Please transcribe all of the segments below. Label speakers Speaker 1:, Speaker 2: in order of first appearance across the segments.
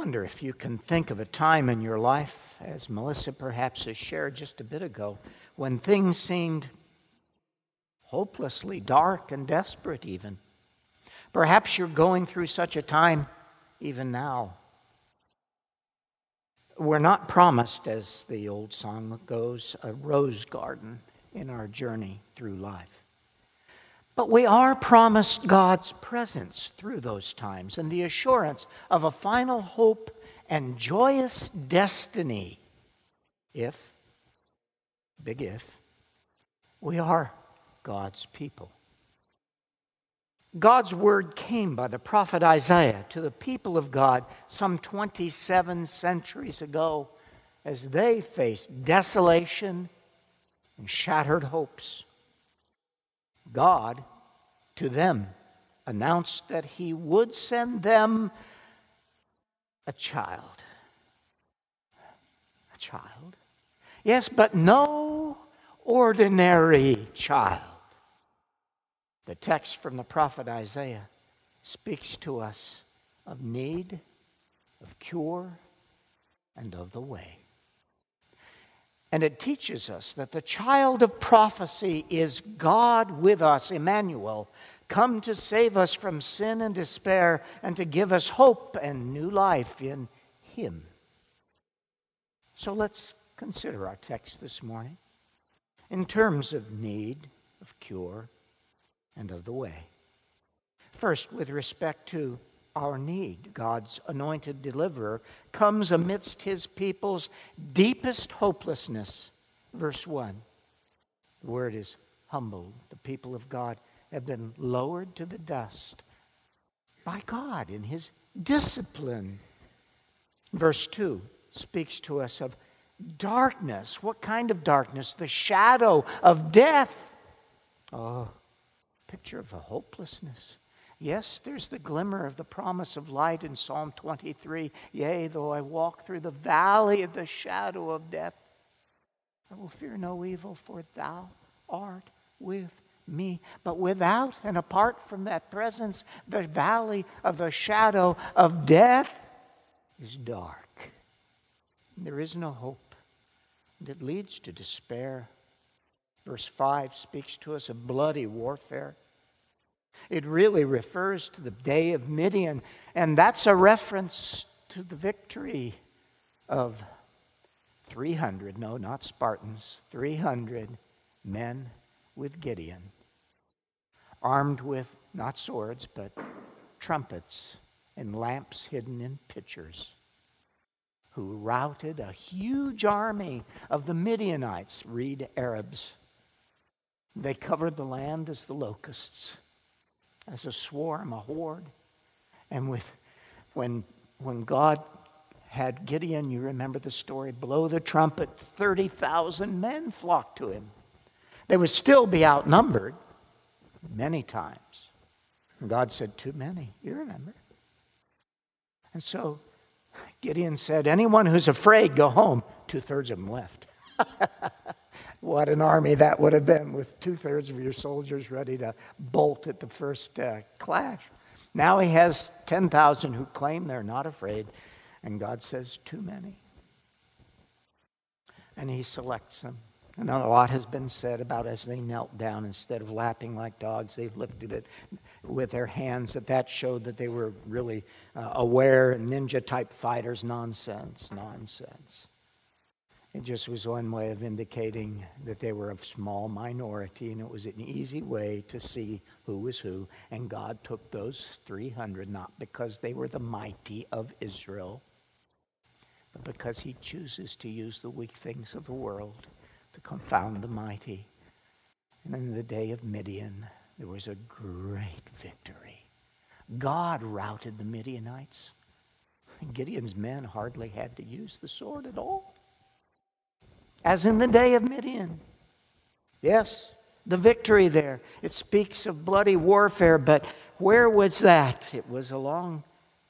Speaker 1: wonder if you can think of a time in your life, as Melissa perhaps has shared just a bit ago, when things seemed hopelessly dark and desperate, even. Perhaps you're going through such a time even now. We're not promised, as the old song goes, a rose garden in our journey through life. But we are promised God's presence through those times and the assurance of a final hope and joyous destiny if, big if, we are God's people. God's word came by the prophet Isaiah to the people of God some 27 centuries ago as they faced desolation and shattered hopes. God, to them, announced that He would send them a child. A child? Yes, but no ordinary child. The text from the prophet Isaiah speaks to us of need, of cure, and of the way. And it teaches us that the child of prophecy is God with us, Emmanuel, come to save us from sin and despair and to give us hope and new life in Him. So let's consider our text this morning in terms of need, of cure, and of the way. First, with respect to our need, God's anointed deliverer comes amidst his people's deepest hopelessness. Verse 1. The word is humbled. The people of God have been lowered to the dust by God in his discipline. Verse 2 speaks to us of darkness. What kind of darkness? The shadow of death. Oh, picture of a hopelessness. Yes, there's the glimmer of the promise of light in Psalm 23. Yea, though I walk through the valley of the shadow of death, I will fear no evil, for thou art with me. But without and apart from that presence, the valley of the shadow of death is dark. There is no hope. And it leads to despair. Verse 5 speaks to us of bloody warfare. It really refers to the day of Midian, and that's a reference to the victory of 300, no, not Spartans, 300 men with Gideon, armed with not swords, but trumpets and lamps hidden in pitchers who routed a huge army of the Midianites, read Arabs. They covered the land as the locusts, as a swarm, a horde. And with, when, when God had Gideon, you remember the story, blow the trumpet, 30,000 men flocked to him. They would still be outnumbered many times. And God said, Too many. You remember. And so Gideon said, Anyone who's afraid, go home. Two thirds of them left. what an army that would have been with two thirds of your soldiers ready to bolt at the first uh, clash. Now he has 10,000 who claim they're not afraid, and God says, Too many. And he selects them. And a lot has been said about as they knelt down, instead of lapping like dogs, they lifted it with their hands. That that showed that they were really uh, aware, ninja type fighters. Nonsense, nonsense. It just was one way of indicating that they were a small minority, and it was an easy way to see who was who. And God took those 300 not because they were the mighty of Israel, but because He chooses to use the weak things of the world to confound the mighty. And in the day of Midian, there was a great victory. God routed the Midianites. Gideon's men hardly had to use the sword at all. As in the day of Midian. Yes, the victory there. It speaks of bloody warfare, but where was that? It was along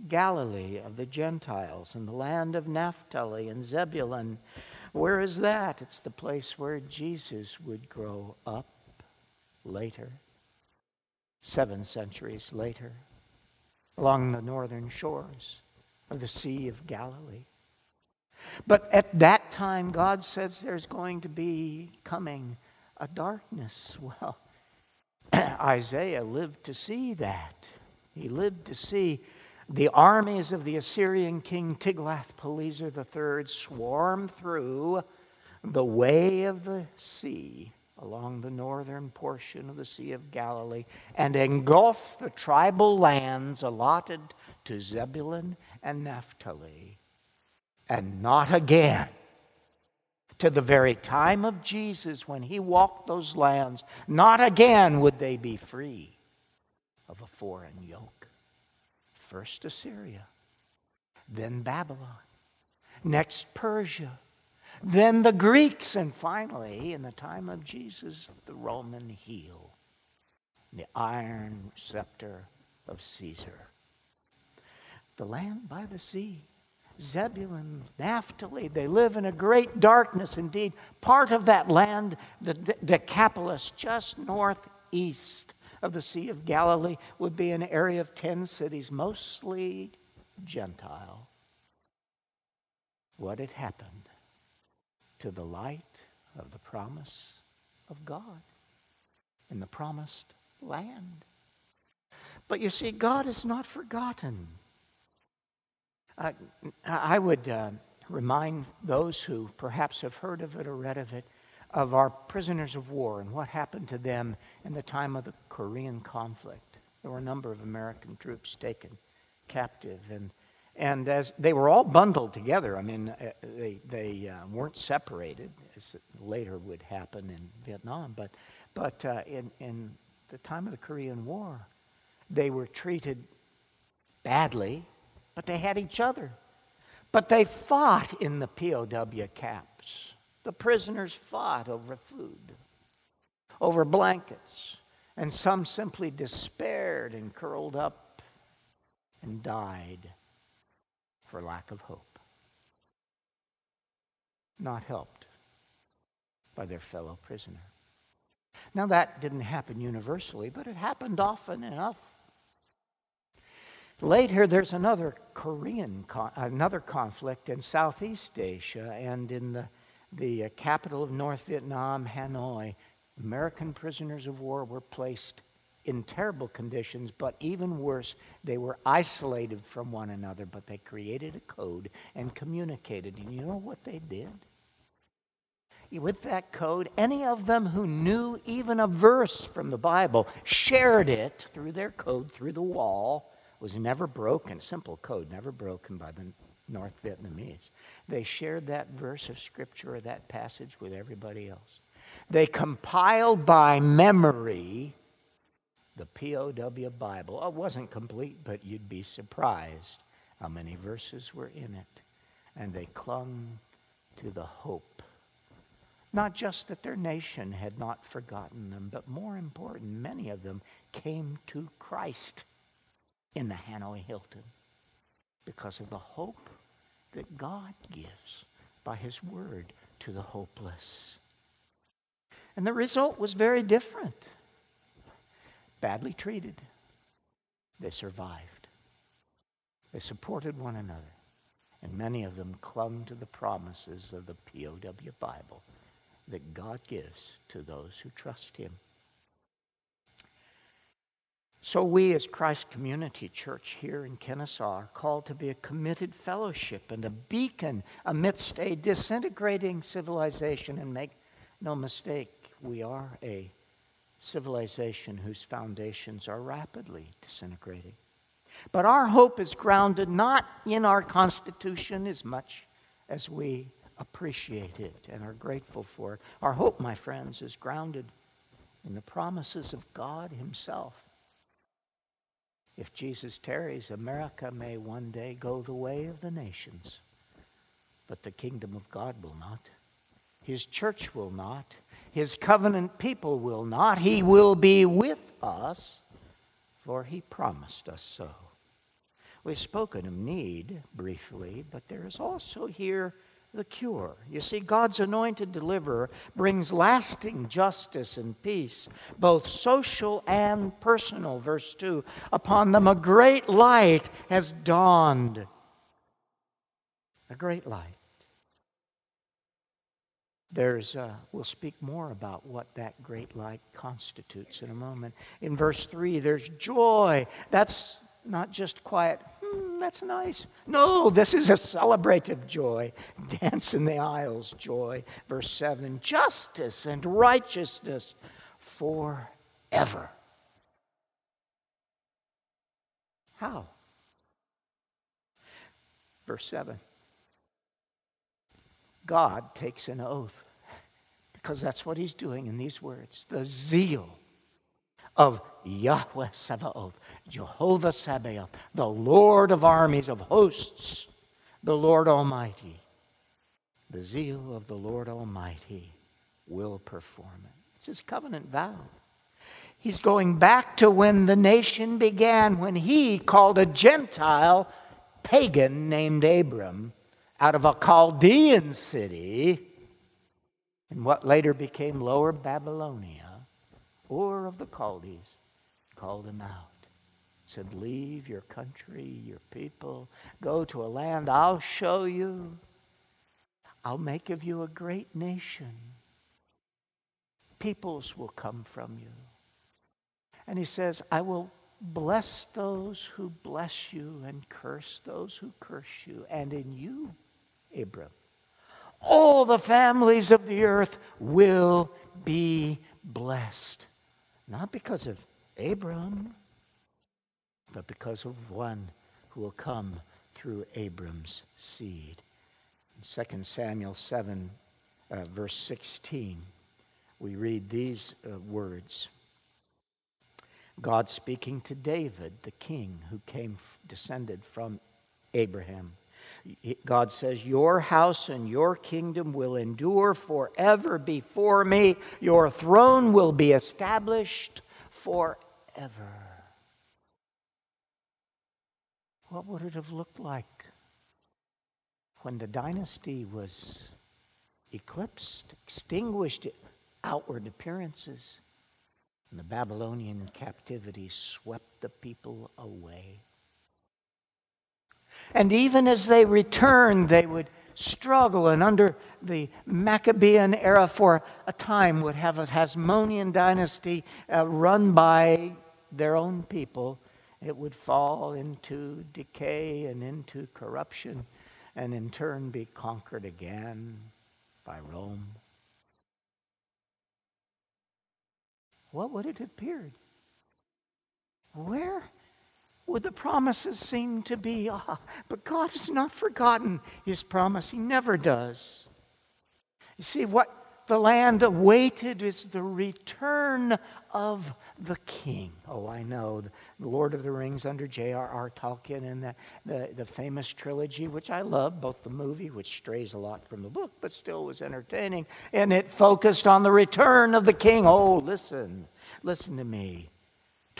Speaker 1: Galilee of the Gentiles in the land of Naphtali and Zebulun where is that? It's the place where Jesus would grow up later, seven centuries later, along the northern shores of the Sea of Galilee. But at that time, God says there's going to be coming a darkness. Well, Isaiah lived to see that. He lived to see the armies of the Assyrian king Tiglath-Pileser III swarm through the way of the sea along the northern portion of the Sea of Galilee and engulf the tribal lands allotted to Zebulun and Naphtali. And not again. To the very time of Jesus, when he walked those lands, not again would they be free of a foreign yoke. First Assyria, then Babylon, next Persia then the Greeks, and finally, in the time of Jesus, the Roman heel, the iron scepter of Caesar. The land by the sea, Zebulun, Naphtali, they live in a great darkness indeed. Part of that land, the Decapolis, just northeast of the Sea of Galilee, would be an area of 10 cities, mostly Gentile. What had happened? to the light of the promise of God in the promised land. But you see, God is not forgotten. I, I would uh, remind those who perhaps have heard of it or read of it of our prisoners of war and what happened to them in the time of the Korean conflict. There were a number of American troops taken captive, and and as they were all bundled together, I mean, uh, they, they uh, weren't separated, as later would happen in Vietnam, but, but uh, in, in the time of the Korean War, they were treated badly, but they had each other. But they fought in the POW camps. The prisoners fought over food, over blankets, and some simply despaired and curled up and died for lack of hope, not helped by their fellow prisoner. Now, that didn't happen universally, but it happened often enough. Later, there's another Korean, another conflict in Southeast Asia and in the, the uh, capital of North Vietnam, Hanoi. American prisoners of war were placed in terrible conditions, but even worse, they were isolated from one another, but they created a code and communicated. And you know what they did? With that code, any of them who knew even a verse from the Bible shared it through their code, through the wall, was never broken, simple code, never broken by the North Vietnamese. They shared that verse of Scripture or that passage with everybody else. They compiled by memory the POW Bible. Oh, it wasn't complete, but you'd be surprised how many verses were in it. And they clung to the hope. Not just that their nation had not forgotten them, but more important, many of them came to Christ in the Hanoi Hilton because of the hope that God gives by His Word to the hopeless. And the result was very different badly treated, they survived. They supported one another, and many of them clung to the promises of the POW Bible that God gives to those who trust Him. So, we as Christ Community Church here in Kennesaw are called to be a committed fellowship and a beacon amidst a disintegrating civilization. And make no mistake, we are a civilization whose foundations are rapidly disintegrating. But our hope is grounded not in our Constitution as much as we appreciate it and are grateful for it. Our hope, my friends, is grounded in the promises of God Himself. If Jesus tarries, America may one day go the way of the nations, but the kingdom of God will not. His church will not. His covenant people will not. He will be with us, for he promised us so. We've spoken of need briefly, but there is also here the cure. You see, God's anointed deliverer brings lasting justice and peace, both social and personal. Verse 2 Upon them a great light has dawned, A great light. There's, uh, we'll speak more about what that great light constitutes in a moment. In verse 3, there's joy. That's not just quiet, hmm, that's nice. No, this is a celebrative joy. Dance in the aisles joy. Verse 7, justice and righteousness forever. How? Verse 7 God takes an oath because that's what he's doing in these words. The zeal of Yahweh Sabaoth, Jehovah Sabaoth, the Lord of armies of hosts, the Lord Almighty. The zeal of the Lord Almighty will perform it. It's his covenant vow. He's going back to when the nation began, when he called a Gentile pagan named Abram out of a Chaldean city in what later became Lower Babylonia, Ur of the Chaldees, called him out. Said, Leave your country, your people, go to a land I'll show you. I'll make of you a great nation. Peoples will come from you. And he says, I will bless those who bless you and curse those who curse you. And in you, Abram. All the families of the earth will be blessed. Not because of Abram, but because of one who will come through Abram's seed. In 2 Samuel 7, uh, verse 16, we read these uh, words God speaking to David, the king who came descended from Abraham. God says, Your house and your kingdom will endure forever before me. Your throne will be established forever. What would it have looked like when the dynasty was eclipsed, extinguished outward appearances, and the Babylonian captivity swept the people away? And even as they returned, they would struggle and under the Maccabean era for a time would have a Hasmonean dynasty uh, run by their own people. It would fall into decay and into corruption and in turn be conquered again by Rome. What would it have appeared? Where would the promises seem to be? Ah, but God has not forgotten his promise. He never does. You see, what the land awaited is the return of the king. Oh, I know. The Lord of the Rings under J.R.R. Tolkien and the, the, the, famous trilogy, which I love, both the movie, which strays a lot from the book, but still was entertaining, and it focused on the return of the king. Oh, listen, listen to me.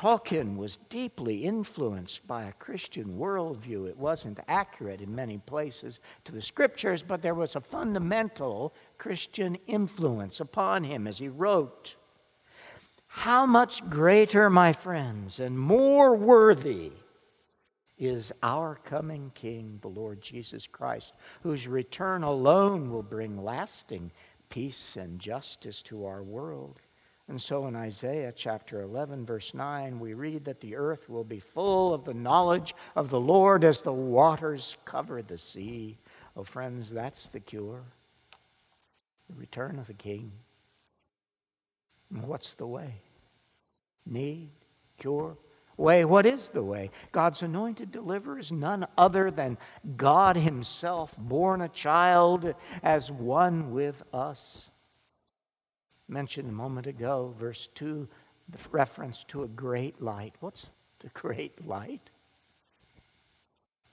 Speaker 1: Tolkien was deeply influenced by a Christian worldview. It wasn't accurate in many places to the scriptures, but there was a fundamental Christian influence upon him as he wrote. How much greater, my friends, and more worthy is our coming King, the Lord Jesus Christ, whose return alone will bring lasting peace and justice to our world. And so in Isaiah chapter 11, verse 9, we read that the earth will be full of the knowledge of the Lord as the waters cover the sea. Oh, friends, that's the cure the return of the King. And what's the way? Need, cure, way. What is the way? God's anointed deliverer is none other than God Himself, born a child as one with us mentioned a moment ago, verse 2, the reference to a great light. What's the great light?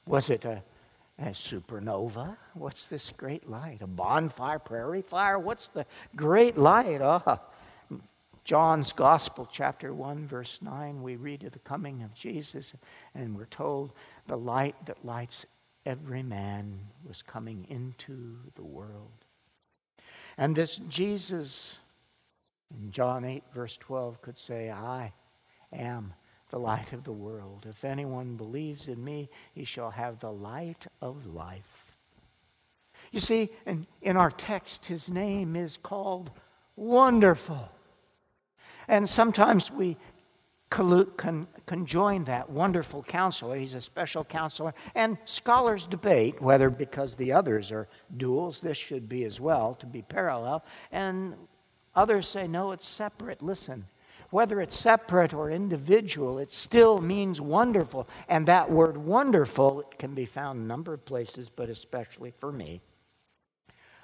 Speaker 1: Was it a, a supernova? What's this great light? A bonfire, prairie fire? What's the great light? Oh, John's Gospel, chapter 1, verse 9, we read of the coming of Jesus, and we're told the light that lights every man was coming into the world. And this Jesus in John 8, verse 12, could say, I am the light of the world. If anyone believes in me, he shall have the light of life. You see, in, in our text, his name is called Wonderful. And sometimes we con, conjoin that wonderful counselor. He's a special counselor. And scholars debate whether, because the others are duals, this should be as well, to be parallel. And others say, no, it's separate. Listen, whether it's separate or individual, it still means wonderful. And that word wonderful can be found in a number of places, but especially for me.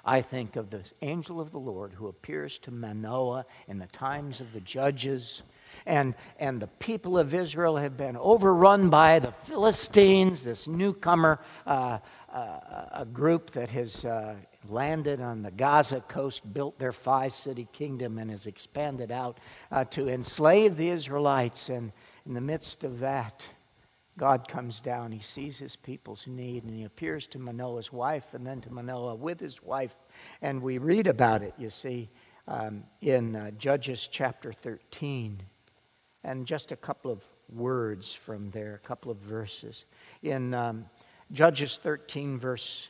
Speaker 1: I think of the angel of the Lord who appears to Manoah in the times of the judges. And, and the people of Israel have been overrun by the Philistines, this newcomer, uh, uh, a group that has uh, landed on the Gaza coast, built their five city kingdom, and has expanded out uh, to enslave the Israelites. And in the midst of that, God comes down, he sees his people's need, and he appears to Manoah's wife and then to Manoah with his wife. And we read about it, you see, um, in uh, Judges chapter 13. And just a couple of words from there, a couple of verses. In um, Judges 13, verse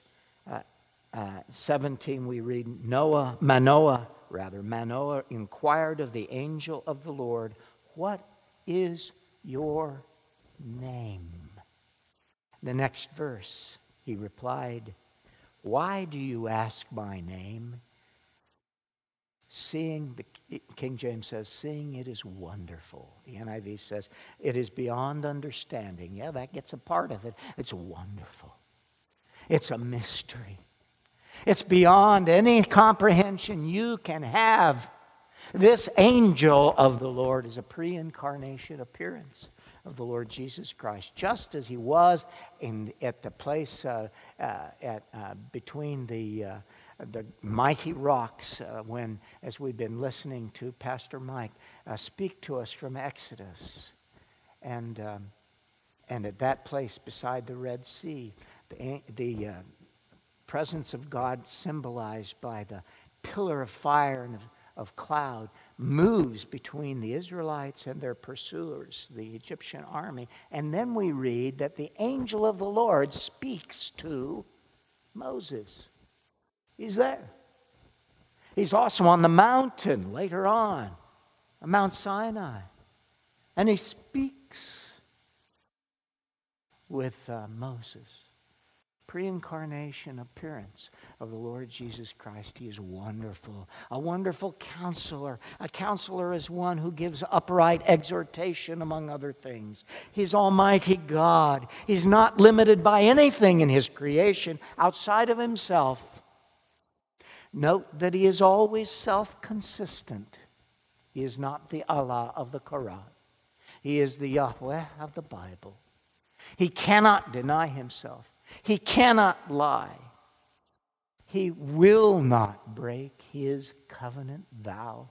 Speaker 1: uh, 17, we read Noah, Manoah, rather, Manoah inquired of the angel of the Lord, What is your name. The next verse, he replied, Why do you ask my name? Seeing, the King James says, seeing it is wonderful. The NIV says, it is beyond understanding. Yeah, that gets a part of it. It's wonderful. It's a mystery. It's beyond any comprehension you can have. This angel of the Lord is a pre incarnation appearance of the Lord Jesus Christ, just as he was in, at the place uh, uh, at, uh, between the, uh, the mighty rocks uh, when, as we've been listening to Pastor Mike uh, speak to us from Exodus. And, um, and at that place beside the Red Sea, the, the presence of God symbolized by the pillar of fire and of, cloud moves between the Israelites and their pursuers, the Egyptian army. And then we read that the angel of the Lord speaks to Moses. He's there. He's also on the mountain later on, Mount Sinai. And he speaks with uh, Moses pre incarnation appearance of the Lord Jesus Christ. He is wonderful, a wonderful counselor. A counselor is one who gives upright exhortation, among other things. He's Almighty God. He's not limited by anything in His creation outside of Himself. Note that He is always self consistent. He is not the Allah of the Quran, He is the Yahweh of the Bible. He cannot deny Himself. He cannot lie. He will not break his covenant vow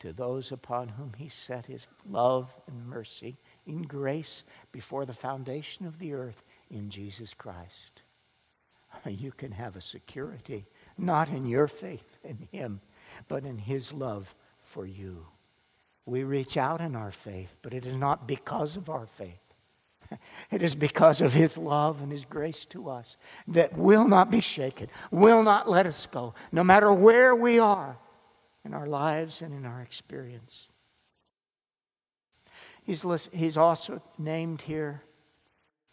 Speaker 1: to those upon whom he set his love and mercy in grace before the foundation of the earth in Jesus Christ. You can have a security not in your faith in him, but in his love for you. We reach out in our faith, but it is not because of our faith. It is because of His love and His grace to us that will not be shaken, will not let us go, no matter where we are in our lives and in our experience. He's, he's also named here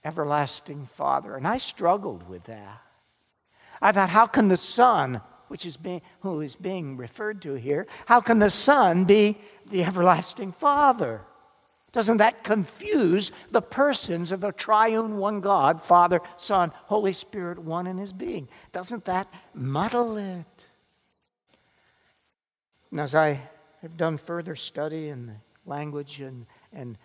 Speaker 1: Everlasting Father, and I struggled with that. I thought, how can the Son, which is being, who is being referred to here, how can the Son be the everlasting Father? Doesn't that confuse the persons of the triune one God, Father, Son, Holy Spirit, one in his being? Doesn't that muddle it? And as I have done further study in the language and, and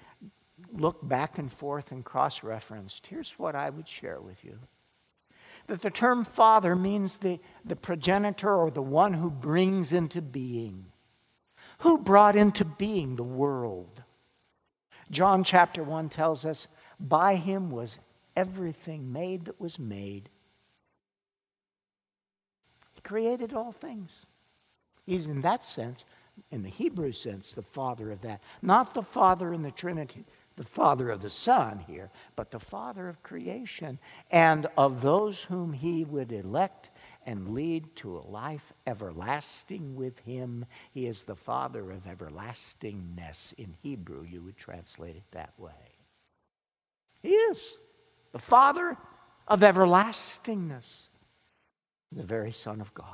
Speaker 1: look back and forth and cross referenced, here's what I would share with you. That the term father means the, the progenitor or the one who brings into being. Who brought into being the world? John chapter 1 tells us, By him was everything made that was made. He created all things. He's, in that sense, in the Hebrew sense, the father of that. Not the father in the Trinity, the father of the Son here, but the father of creation and of those whom he would elect and lead to a life everlasting with Him. He is the Father of everlastingness. In Hebrew, you would translate it that way. He is the Father of everlastingness, the very Son of God,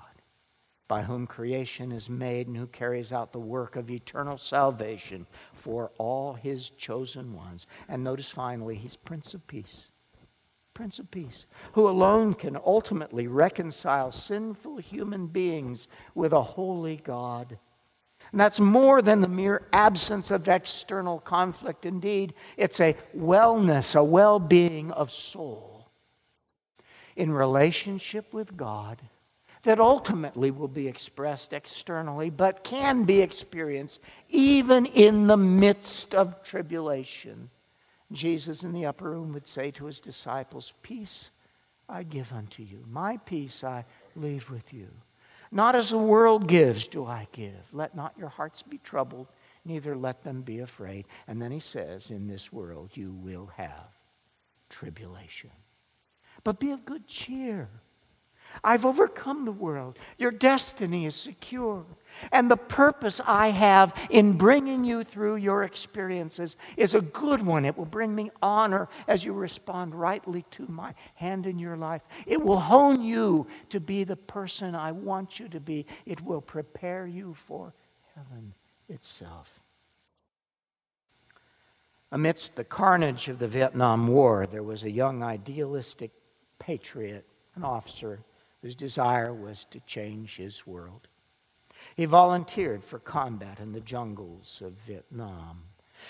Speaker 1: by whom creation is made and who carries out the work of eternal salvation for all His chosen ones. And notice finally, He's Prince of Peace. Prince of Peace, who alone can ultimately reconcile sinful human beings with a holy God. And that's more than the mere absence of external conflict. Indeed, it's a wellness, a well being of soul in relationship with God that ultimately will be expressed externally, but can be experienced even in the midst of tribulation. Jesus in the upper room would say to his disciples, Peace I give unto you, my peace I leave with you. Not as the world gives do I give. Let not your hearts be troubled, neither let them be afraid. And then he says, In this world you will have tribulation. But be of good cheer. I've overcome the world. Your destiny is secure. And the purpose I have in bringing you through your experiences is a good one. It will bring me honor as you respond rightly to my hand in your life. It will hone you to be the person I want you to be. It will prepare you for heaven itself. Amidst the carnage of the Vietnam War, there was a young idealistic patriot, an officer whose desire was to change his world. He volunteered for combat in the jungles of Vietnam.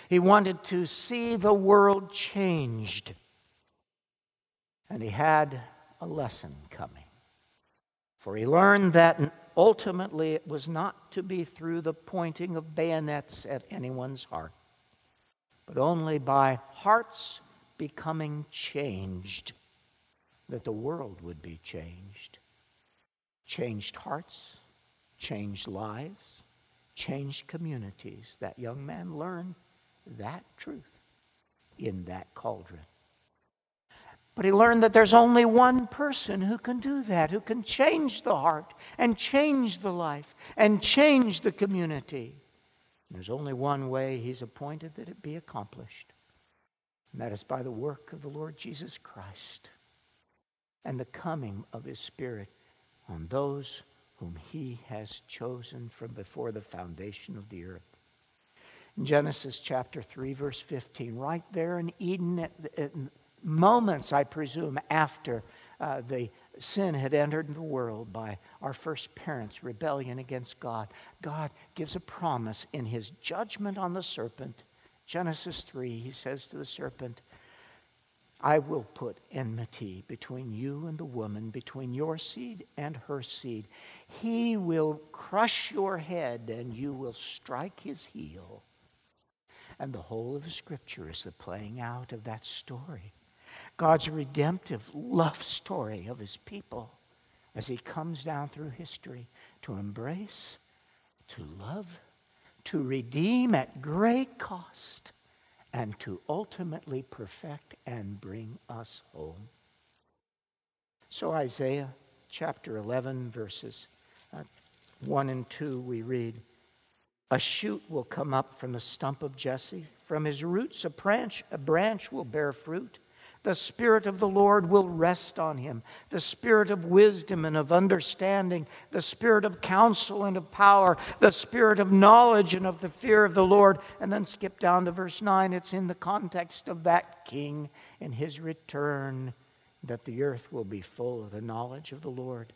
Speaker 1: He wanted to see the world changed. And he had a lesson coming. For he learned that ultimately it was not to be through the pointing of bayonets at anyone's heart, but only by hearts becoming changed that the world would be changed. Changed hearts, changed lives, changed communities. That young man learned that truth in that cauldron. But he learned that there's only one person who can do that, who can change the heart and change the life and change the community. And there's only one way he's appointed that it be accomplished, and that is by the work of the Lord Jesus Christ and the coming of his Spirit on those whom he has chosen from before the foundation of the earth. In Genesis chapter 3, verse 15, right there in Eden, at, at moments, I presume, after uh, the sin had entered the world by our first parents' rebellion against God, God gives a promise in his judgment on the serpent. Genesis 3, he says to the serpent, I will put enmity between you and the woman, between your seed and her seed. He will crush your head, and you will strike his heel. And the whole of the scripture is the playing out of that story. God's redemptive love story of his people as he comes down through history to embrace, to love, to redeem at great cost and to ultimately perfect and bring us home. So, Isaiah chapter 11, verses uh, 1 and 2, we read A shoot will come up from the stump of Jesse, from his roots a branch, a branch will bear fruit. The Spirit of the Lord will rest on him the Spirit of wisdom and of understanding, the Spirit of counsel and of power, the Spirit of knowledge and of the fear of the Lord. And then skip down to verse 9. It's in the context of that king and his return that the earth will be full of the knowledge of the Lord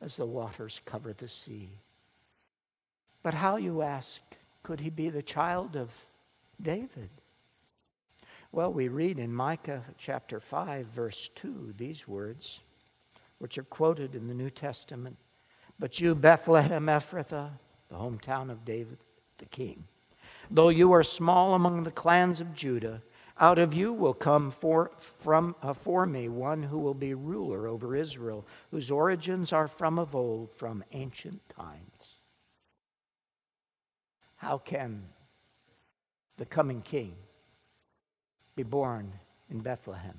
Speaker 1: as the waters cover the sea. But how, you ask, could he be the child of David? Well, we read in Micah chapter 5, verse 2, these words, which are quoted in the New Testament. But you, Bethlehem Ephrathah, the hometown of David the king, though you are small among the clans of Judah, out of you will come for, from, uh, for me one who will be ruler over Israel, whose origins are from of old, from ancient times. How can the coming king be born in Bethlehem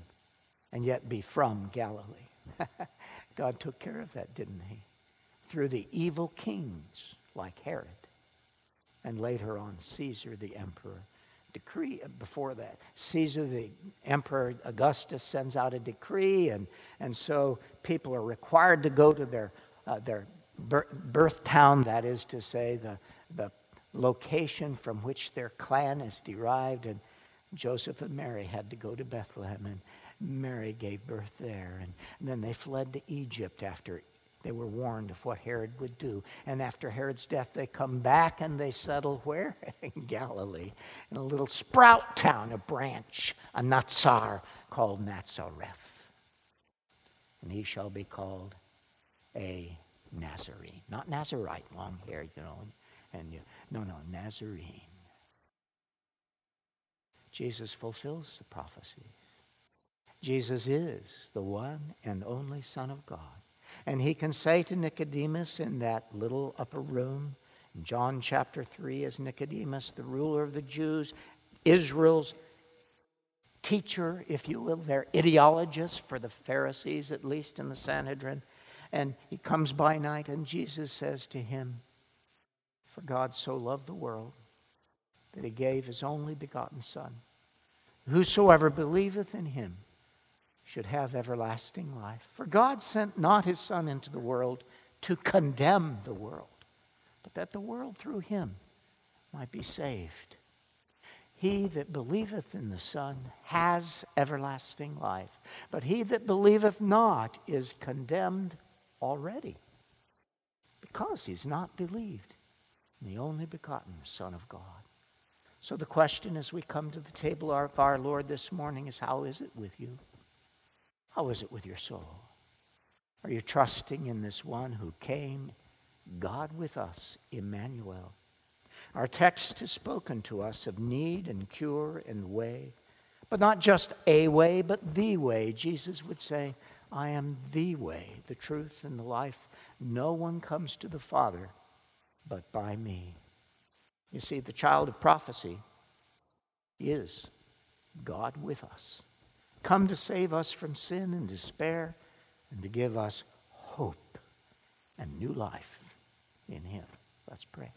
Speaker 1: and yet be from Galilee. God took care of that, didn't he? Through the evil kings like Herod and later on Caesar the emperor. Decree before that, Caesar the emperor Augustus sends out a decree, and, and so people are required to go to their, uh, their birth town, that is to say, the, the location from which their clan is derived. And Joseph and Mary had to go to Bethlehem, and Mary gave birth there. And, and then they fled to Egypt after they were warned of what Herod would do. And after Herod's death, they come back and they settle where? in Galilee, in a little sprout town, a branch, a Natsar called Nazareth. And he shall be called a Nazarene. Not Nazarite, long hair, you know. And you, no, no, Nazarene. Jesus fulfills the prophecy. Jesus is the one and only Son of God. And he can say to Nicodemus in that little upper room, in John chapter 3, as Nicodemus, the ruler of the Jews, Israel's teacher, if you will, their ideologist for the Pharisees, at least in the Sanhedrin. And he comes by night, and Jesus says to him, For God so loved the world that he gave his only begotten Son. Whosoever believeth in him should have everlasting life. For God sent not his Son into the world to condemn the world, but that the world through him might be saved. He that believeth in the Son has everlasting life, but he that believeth not is condemned already, because he's not believed in the only begotten Son of God. So the question as we come to the table of our Lord this morning is how is it with you? How is it with your soul? Are you trusting in this one who came, God with us, Emmanuel? Our text has spoken to us of need and cure and way, but not just a way, but the way. Jesus would say, I am the way, the truth, and the life. No one comes to the Father but by me. You see, the child of prophecy is God with us come to save us from sin and despair and to give us hope and new life in Him. Let's pray.